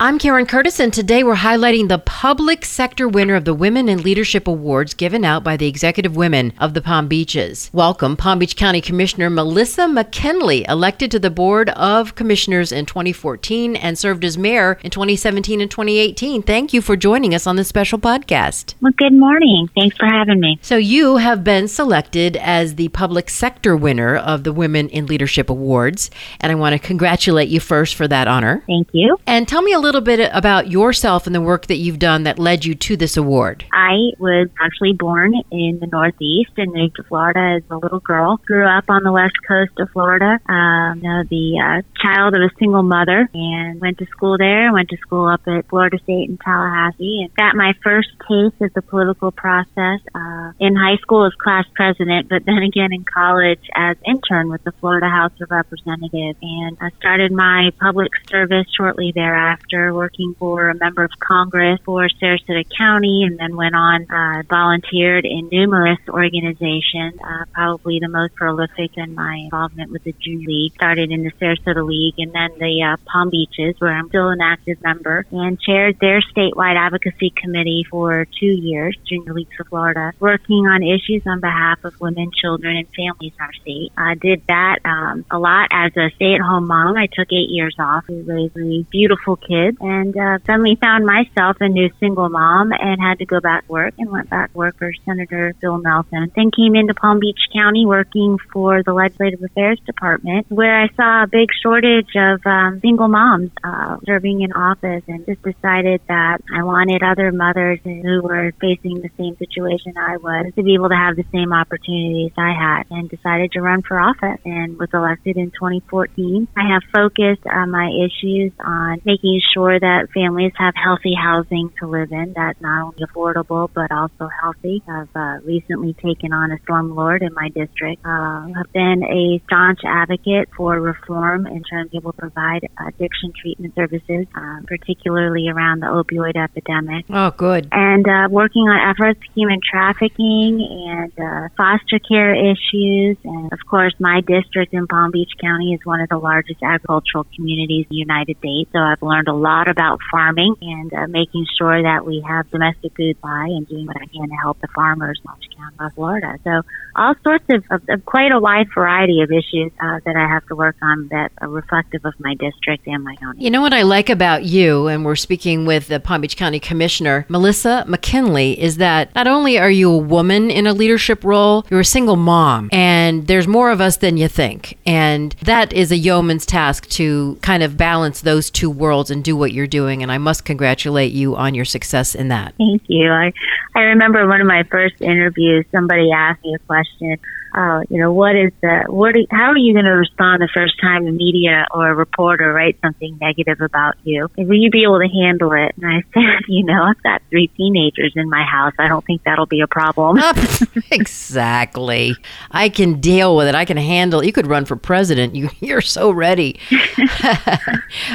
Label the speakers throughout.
Speaker 1: I'm Karen Curtis, and today we're highlighting the public sector winner of the Women in Leadership Awards given out by the Executive Women of the Palm Beaches. Welcome, Palm Beach County Commissioner Melissa McKinlay, elected to the Board of Commissioners in 2014 and served as mayor in 2017 and 2018. Thank you for joining us on this special podcast.
Speaker 2: Well, good morning. Thanks for having me.
Speaker 1: So, you have been selected as the public sector winner of the Women in Leadership Awards, and I want to congratulate you first for that honor.
Speaker 2: Thank you.
Speaker 1: And tell me a little little bit about yourself and the work that you've done that led you to this award.
Speaker 2: I was actually born in the Northeast and moved to Florida as a little girl. Grew up on the west coast of Florida. Um, know, the uh, child of a single mother and went to school there. Went to school up at Florida State in Tallahassee and got my first taste of the political process uh, in high school as class president, but then again in college as intern with the Florida House of Representatives. And I started my public service shortly thereafter working for a member of Congress for Sarasota County and then went on, uh, volunteered in numerous organizations, uh, probably the most prolific in my involvement with the Junior League. Started in the Sarasota League and then the uh, Palm Beaches where I'm still an active member and chaired their statewide advocacy committee for two years, Junior Leagues of Florida, working on issues on behalf of women, children, and families in our state. I did that um, a lot as a stay-at-home mom. I took eight years off. We raised three beautiful kids kids and uh, suddenly found myself a new single mom and had to go back to work and went back to work for Senator Bill Nelson. Then came into Palm Beach County working for the Legislative Affairs Department where I saw a big shortage of um, single moms uh, serving in office and just decided that I wanted other mothers who were facing the same situation I was to be able to have the same opportunities I had and decided to run for office and was elected in 2014. I have focused uh, my issues on making sure that families have healthy housing to live in that's not only affordable but also healthy. I've uh, recently taken on a slumlord in my district. Uh, I've been a staunch advocate for reform in terms of will provide addiction treatment services, uh, particularly around the opioid epidemic.
Speaker 1: Oh, good.
Speaker 2: And uh, working on efforts human trafficking and uh, foster care issues. And of course, my district in Palm Beach County is one of the largest agricultural communities in the United States. So I've learned a lot lot about farming and uh, making sure that we have domestic food supply and doing what I can to help the farmers in County, Florida. So all sorts of, of, of, quite a wide variety of issues uh, that I have to work on that are reflective of my district and my county.
Speaker 1: You know what I like about you, and we're speaking with the Palm Beach County Commissioner, Melissa McKinlay, is that not only are you a woman in a leadership role, you're a single mom, and there's more of us than you think. And that is a yeoman's task to kind of balance those two worlds and do what you're doing. And I must congratulate you on your success in that.
Speaker 2: Thank you. I, I remember one of my first interviews, somebody asked me a question uh, you know, what is the, what, are, how are you going to respond the first time the media or a reporter writes something negative about you? Will you be able to handle it? And I said, you know, I've got three teenagers in my house. I don't think that'll be a problem.
Speaker 1: exactly. I can deal with it. I can handle. it. You could run for president. You, you're so ready.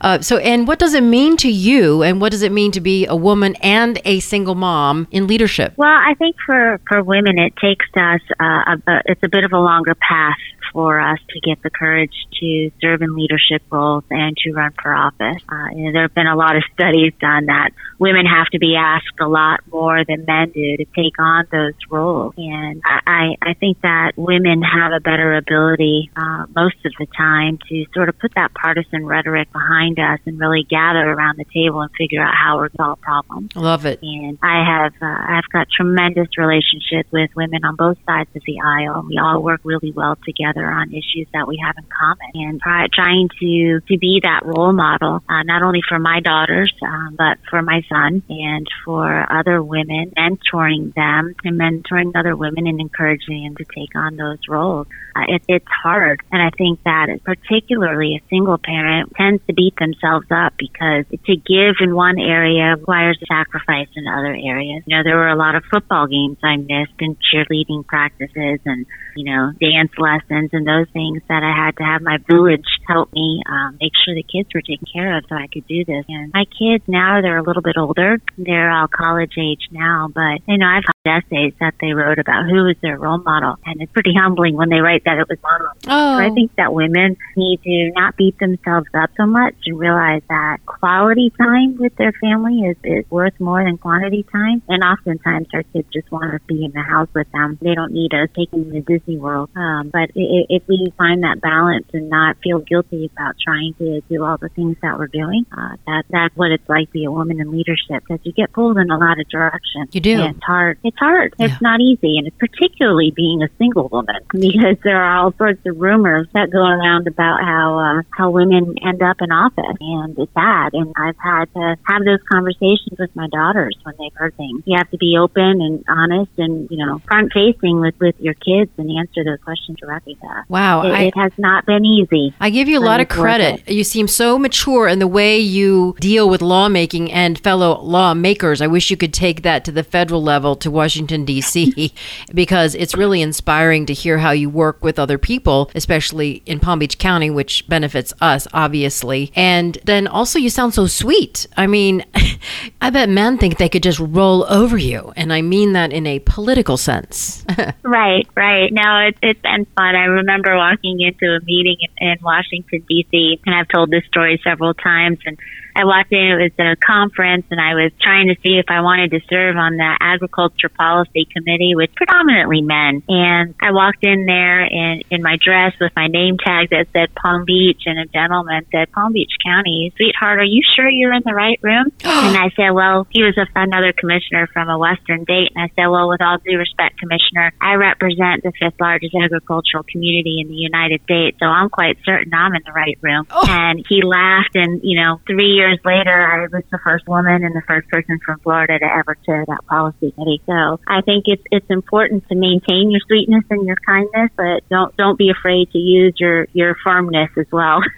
Speaker 1: uh, so, and what does it mean to you? And what does it mean to be a woman and a single mom in leadership?
Speaker 2: Well, I think for for women, it takes us uh, a, a it's a bit of a longer path for us to get the courage to serve in leadership roles and to run for office. Uh, you know, there have been a lot of studies done that women have to be asked a lot more than men do to take on those roles. And I, I think that women have a better ability uh, most of the time to sort of put that partisan rhetoric behind us and really gather around the table and figure out how we solve problems.
Speaker 1: Love it.
Speaker 2: And I have uh, I've got tremendous relationships with women on both sides of the aisle. We all work really well together on issues that we have in common, and try, trying to to be that role model uh, not only for my daughters um, but for my son and for other women, mentoring them and mentoring other women and encouraging them to take on those roles. Uh, it, it's hard, and I think that particularly a single parent tends to beat themselves up because to give in one area requires a sacrifice in other areas. You know, there were a lot of football games I missed and cheerleading practices and you know dance lessons and those things that I had to have my village helped me um, make sure the kids were taken care of so I could do this. And my kids now, they're a little bit older. They're all college age now, but you know, I've had essays that they wrote about who was their role model. And it's pretty humbling when they write that it was mom.
Speaker 1: Oh.
Speaker 2: So I think that women need to not beat themselves up so much and realize that quality time with their family is, is worth more than quantity time. And oftentimes our kids just want to be in the house with them. They don't need us taking them to Disney World. Um, but if we find that balance and not feel guilty about trying to do all the things that we're doing, uh, that, that's what it's like to be a woman in leadership because you get pulled in a lot of directions.
Speaker 1: You do.
Speaker 2: It's hard. It's hard. It's not easy. And it's particularly being a single woman because there are all sorts of rumors that go around about how, uh, how women end up in office and it's bad. And I've had to have those conversations with my daughters when they've heard things. You have to be open and honest and, you know, front facing with, with your kids and answer those questions directly back.
Speaker 1: Wow.
Speaker 2: It,
Speaker 1: I,
Speaker 2: it has not been easy.
Speaker 1: I give you a lot of credit. You seem so mature in the way you deal with lawmaking and fellow lawmakers. I wish you could take that to the federal level to Washington, D.C., because it's really inspiring to hear how you work with other people, especially in Palm Beach County, which benefits us, obviously. And then also, you sound so sweet. I mean, I bet men think they could just roll over you. And I mean that in a political sense.
Speaker 2: Right, right. No, it, it's been fun. I remember walking into a meeting in, in Washington D.C. and I've told this story several times. And I walked in. It was a conference, and I was trying to see if I wanted to serve on the Agriculture Policy Committee with predominantly men. And I walked in there in in my dress with my name tag that said Palm Beach, and a gentleman said Palm Beach County. Sweetheart, are you sure you're in the right room? and I said, well, he was a, another commissioner from a Western date, and I said, well, with all due respect, Commissioner, I represent the fifth largest agricultural community in the United States, so I'm quite certain I'm in the right room.
Speaker 1: Oh.
Speaker 2: And he laughed, and you know, three years later, I was the first woman and the first person from Florida to ever chair that policy committee. So I think it's it's important to maintain your sweetness and your kindness, but don't don't be afraid to use your your firmness as well.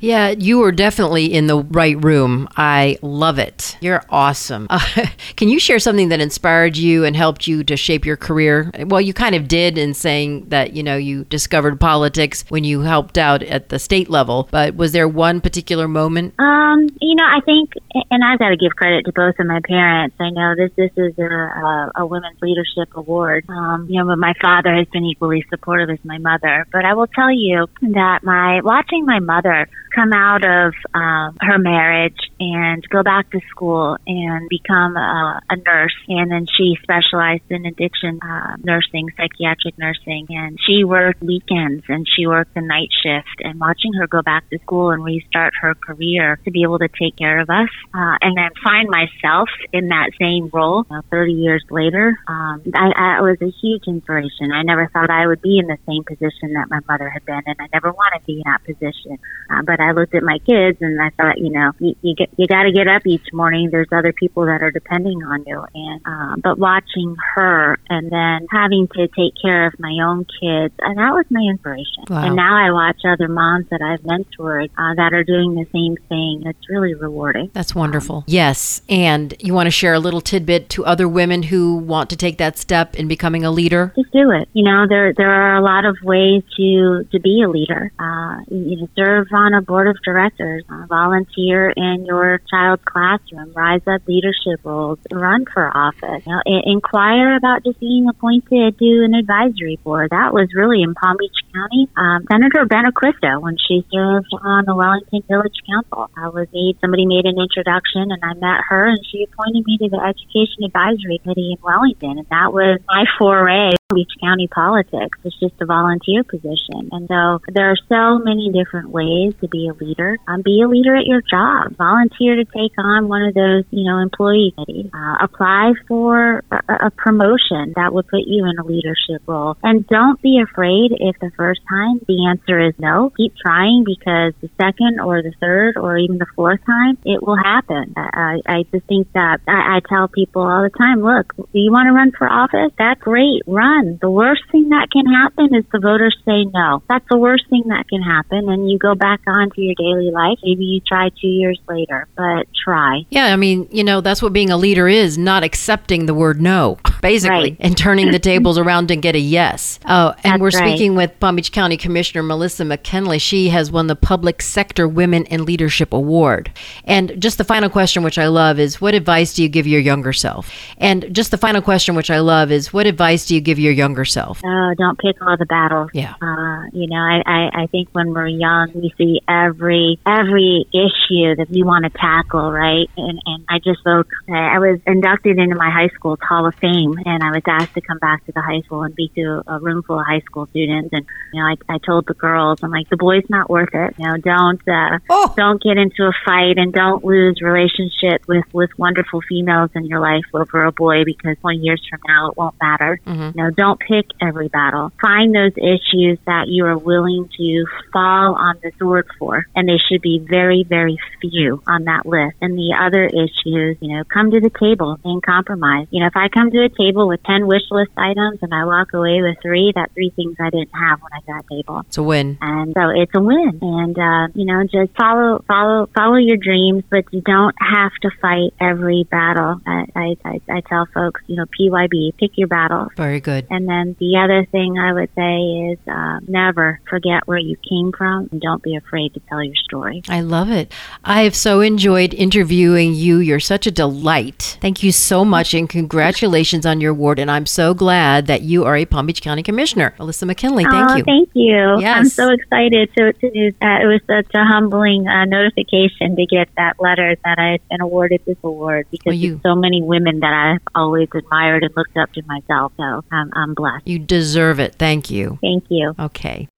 Speaker 1: Yeah, you were definitely in the right room. I love it. You're awesome. Uh, can you share something that inspired you and helped you to shape your career? Well, you kind of did in saying that, you know, you discovered politics when you helped out at the state level, but was there one particular moment?
Speaker 2: Um, you know, I think, and I've got to give credit to both of my parents. I know this this is a, a, a women's leadership award. Um, you know, but my father has been equally supportive as my mother. But I will tell you that my watching my mother come out of um, her marriage and go back to school and become a, a nurse, and then she specialized in addiction uh, nursing, psychiatric nursing, and she worked weekends and she worked the night shift. And watching her go back to school and restart her career to be able to take care of us, uh, and then find myself in that same role uh, 30 years later, um, I, I was a huge inspiration. I never thought I would be in the same position that my mother had been and I never wanted to be in that position, uh, but I looked at my kids and I thought, you know, you, you get you got to get up each morning. There's other people that are depending on you, and um, but watching her and then having to take care of my own kids, and that was my inspiration.
Speaker 1: Wow.
Speaker 2: And now I watch other moms that I've mentored uh, that are doing the same thing. It's really rewarding.
Speaker 1: That's wonderful. Yes. And you want to share a little tidbit to other women who want to take that step in becoming a leader?
Speaker 2: just do it. You know, there there are a lot of ways to to be a leader. Uh, you know, serve on a board of directors, uh, volunteer in your child's classroom, rise up leadership roles, run for office. You know, inquire about just being appointed to an advisory board. That was really in Palm Beach County. Um, Senator Benacquisto, when she served on the Wellington Village Council, I was made somebody made an introduction, and I met her, and she appointed me to the Education Advisory Committee in Wellington, and that was my foray. Beach County politics. It's just a volunteer position. And so there are so many different ways to be a leader. Um, be a leader at your job. Volunteer to take on one of those, you know, employee committees. Uh, apply for a, a promotion that would put you in a leadership role. And don't be afraid if the first time the answer is no. Keep trying because the second or the third or even the fourth time, it will happen. I, I just think that I, I tell people all the time, look, do you want to run for office? That's great. Run. The worst thing that can happen is the voters say no. That's the worst thing that can happen. And you go back on to your daily life. Maybe you try two years later, but try.
Speaker 1: Yeah, I mean, you know, that's what being a leader is, not accepting the word no. basically,
Speaker 2: Right.
Speaker 1: and turning the tables around and get a yes. Oh, and
Speaker 2: That's
Speaker 1: we're
Speaker 2: right.
Speaker 1: speaking with Palm Beach County Commissioner Melissa McKinlay. She has won the Public Sector Women in Leadership Award. And just the final question, which I love, is what advice do you give your younger self? And just the final question, which I love, is what advice do you give your younger self?
Speaker 2: Oh, don't pick all the battles.
Speaker 1: Yeah.
Speaker 2: Uh, you know, I, I, I think when we're young, we see every every issue that we want to tackle, right? And and I just spoke. I was inducted into my high school's Hall of Fame, and I was asked to come back to the high school and be to a room full of high school students. And you know, I, I told the girls, I'm like, the boys not worth it. You know, don't uh,
Speaker 1: Oh.
Speaker 2: don't get into a fight and don't lose relationship with with wonderful females in your life over a boy because 20 years from now it won't matter.
Speaker 1: Mhm.
Speaker 2: You know, don't pick every battle. Find those issues that you are willing to fall on the sword for, and they should be very, very few on that list. And the other issues, you know, come to the table and compromise. You know, if I come to a table with 10 wish list items and I walk away with three, that's three things I didn't have when I got table
Speaker 1: It's a win.
Speaker 2: and so it's a win. And uh, you know, just follow, follow, follow your dreams, but you don't have to fight every battle. I, I, I, I tell folks, you know, PYB, pick your battles.
Speaker 1: Very good.
Speaker 2: And then the other thing I would say is uh, never forget where you came from, and don't be afraid to tell your story.
Speaker 1: I love it. I have so enjoyed interviewing you. You're such a delight. Thank you so much and congratulations on your award. And I'm so glad that you are a Palm Beach County Commissioner. Melissa McKinlay, thank
Speaker 2: oh,
Speaker 1: you.
Speaker 2: Thank you. I'm so excited to. to uh, it was such a humbling uh, notification to get that letter that I had been awarded this award because
Speaker 1: Well, you-
Speaker 2: so many women that I've always admired and looked up to myself. So I'm, I'm blessed.
Speaker 1: you deserve it. Thank you.
Speaker 2: Thank you.
Speaker 1: Okay.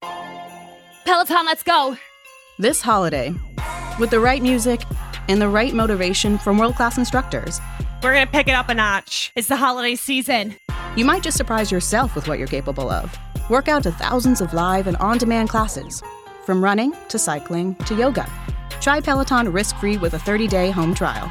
Speaker 3: Peloton, let's go.
Speaker 4: This holiday, with the right music and the right motivation from world class instructors,
Speaker 5: We're going to pick it up a notch. It's the holiday season.
Speaker 4: you might just surprise yourself with what you're capable of. Work out to thousands of live and on demand classes, from running to cycling to yoga. Try Peloton risk free with a 30 day home trial.